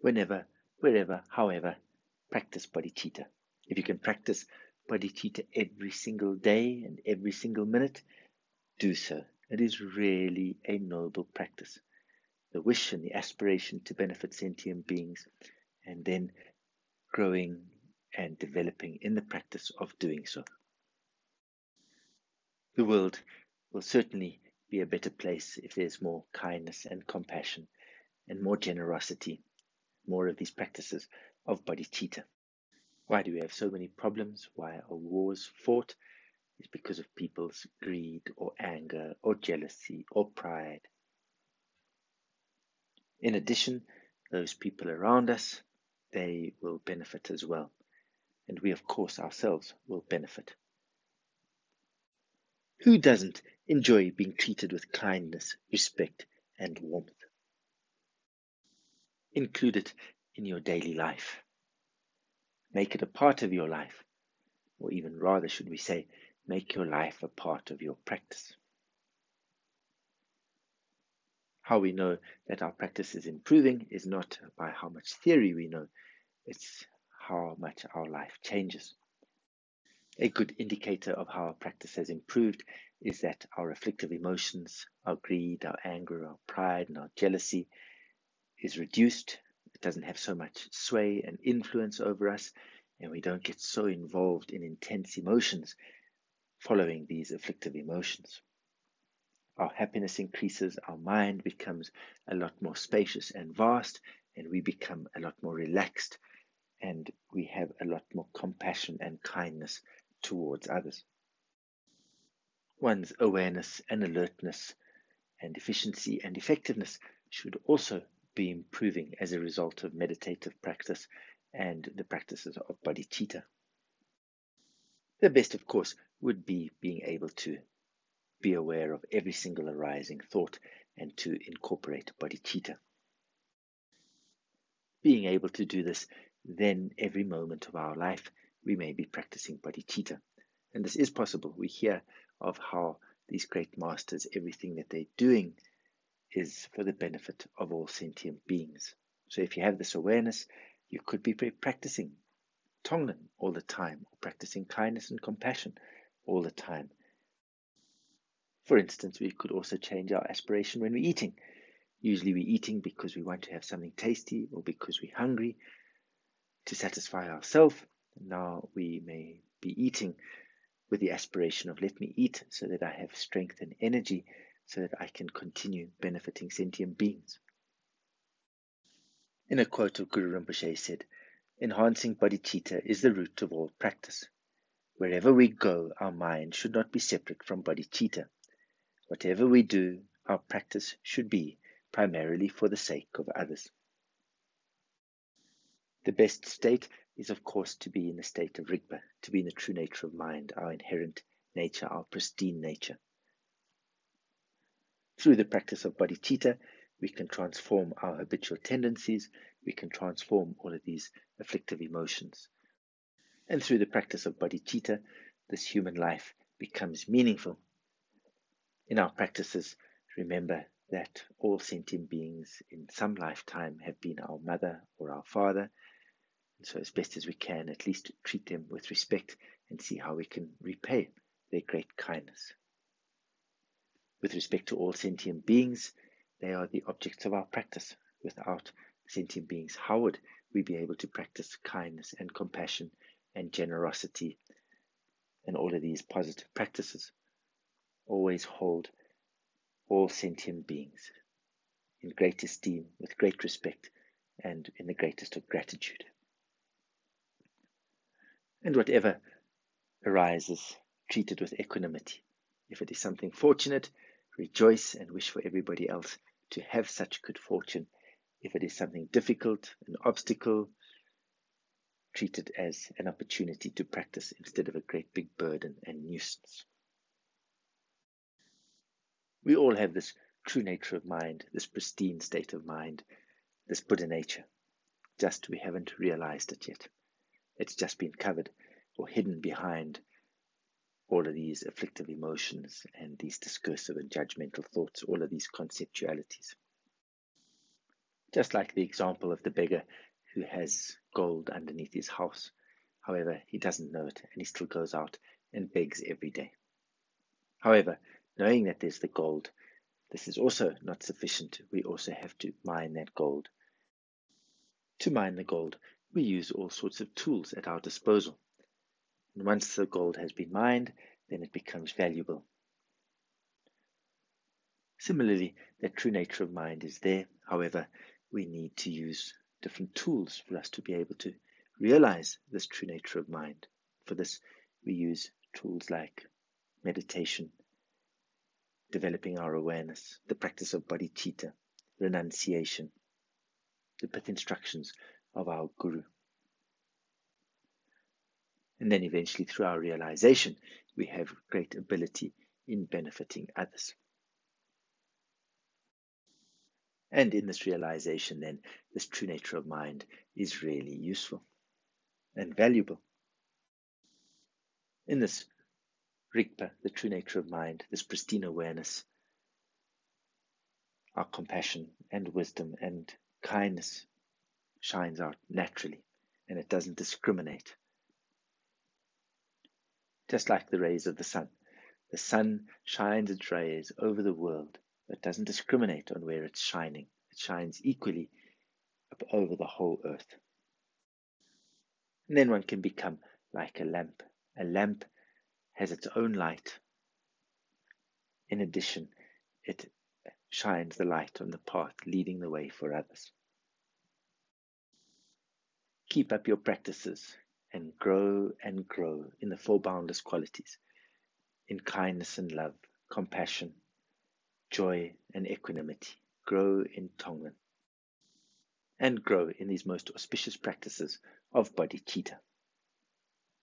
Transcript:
whenever, wherever, however, practice bodhicitta. If you can practice bodhicitta every single day and every single minute, do so. It is really a noble practice. The wish and the aspiration to benefit sentient beings, and then growing and developing in the practice of doing so. The world will certainly be a better place if there's more kindness and compassion and more generosity, more of these practices of bodhicitta. Why do we have so many problems? Why are wars fought? It's because of people's greed or anger or jealousy or pride. In addition, those people around us, they will benefit as well. And we, of course, ourselves will benefit. Who doesn't enjoy being treated with kindness, respect, and warmth? Include it in your daily life. Make it a part of your life, or even rather, should we say, make your life a part of your practice. How we know that our practice is improving is not by how much theory we know, it's how much our life changes. A good indicator of how our practice has improved is that our afflictive emotions, our greed, our anger, our pride, and our jealousy is reduced it doesn't have so much sway and influence over us, and we don't get so involved in intense emotions following these afflictive emotions. Our happiness increases, our mind becomes a lot more spacious and vast, and we become a lot more relaxed, and we have a lot more compassion and kindness towards others. One's awareness and alertness and efficiency and effectiveness should also be improving as a result of meditative practice and the practices of bodhicitta. The best, of course, would be being able to be aware of every single arising thought and to incorporate bodhicitta. Being able to do this, then every moment of our life we may be practicing bodhicitta. And this is possible. We hear of how these great masters, everything that they're doing is for the benefit of all sentient beings. So if you have this awareness, you could be practicing Tonglen all the time, or practicing kindness and compassion all the time. For instance, we could also change our aspiration when we're eating. Usually we're eating because we want to have something tasty or because we're hungry to satisfy ourselves. Now we may be eating with the aspiration of let me eat so that I have strength and energy so that I can continue benefiting sentient beings. In a quote of Guru Rinpoche he said, Enhancing bodhicitta is the root of all practice. Wherever we go, our mind should not be separate from bodhicitta. Whatever we do, our practice should be primarily for the sake of others. The best state is, of course, to be in the state of Rigpa, to be in the true nature of mind, our inherent nature, our pristine nature. Through the practice of bodhicitta, we can transform our habitual tendencies, we can transform all of these afflictive emotions. And through the practice of bodhicitta, this human life becomes meaningful. In our practices, remember that all sentient beings in some lifetime have been our mother or our father. And so, as best as we can, at least treat them with respect and see how we can repay their great kindness. With respect to all sentient beings, they are the objects of our practice. Without sentient beings, how would we be able to practice kindness and compassion and generosity and all of these positive practices? Always hold all sentient beings in great esteem, with great respect, and in the greatest of gratitude. And whatever arises, treated with equanimity. If it is something fortunate, rejoice and wish for everybody else to have such good fortune. If it is something difficult, an obstacle, treat it as an opportunity to practice instead of a great big burden and nuisance. We all have this true nature of mind, this pristine state of mind, this Buddha nature. Just we haven't realized it yet. It's just been covered or hidden behind all of these afflictive emotions and these discursive and judgmental thoughts, all of these conceptualities. Just like the example of the beggar who has gold underneath his house. However, he doesn't know it and he still goes out and begs every day. However, knowing that there's the gold, this is also not sufficient. We also have to mine that gold. To mine the gold, we use all sorts of tools at our disposal. And once the gold has been mined, then it becomes valuable. Similarly, the true nature of mind is there. However, we need to use different tools for us to be able to realize this true nature of mind. For this, we use tools like meditation, developing our awareness, the practice of bodhicitta, renunciation, the pith instructions of our guru. And then eventually, through our realization, we have great ability in benefiting others. And in this realization, then, this true nature of mind is really useful and valuable. In this Rigpa, the true nature of mind, this pristine awareness, our compassion and wisdom and kindness shines out naturally and it doesn't discriminate. Just like the rays of the sun. The sun shines its rays over the world it doesn't discriminate on where it's shining. It shines equally over the whole earth. And then one can become like a lamp. A lamp has its own light. In addition, it shines the light on the path leading the way for others. Keep up your practices and grow and grow in the four boundless qualities in kindness and love, compassion, joy, and equanimity. Grow in Tonglen and grow in these most auspicious practices of bodhicitta.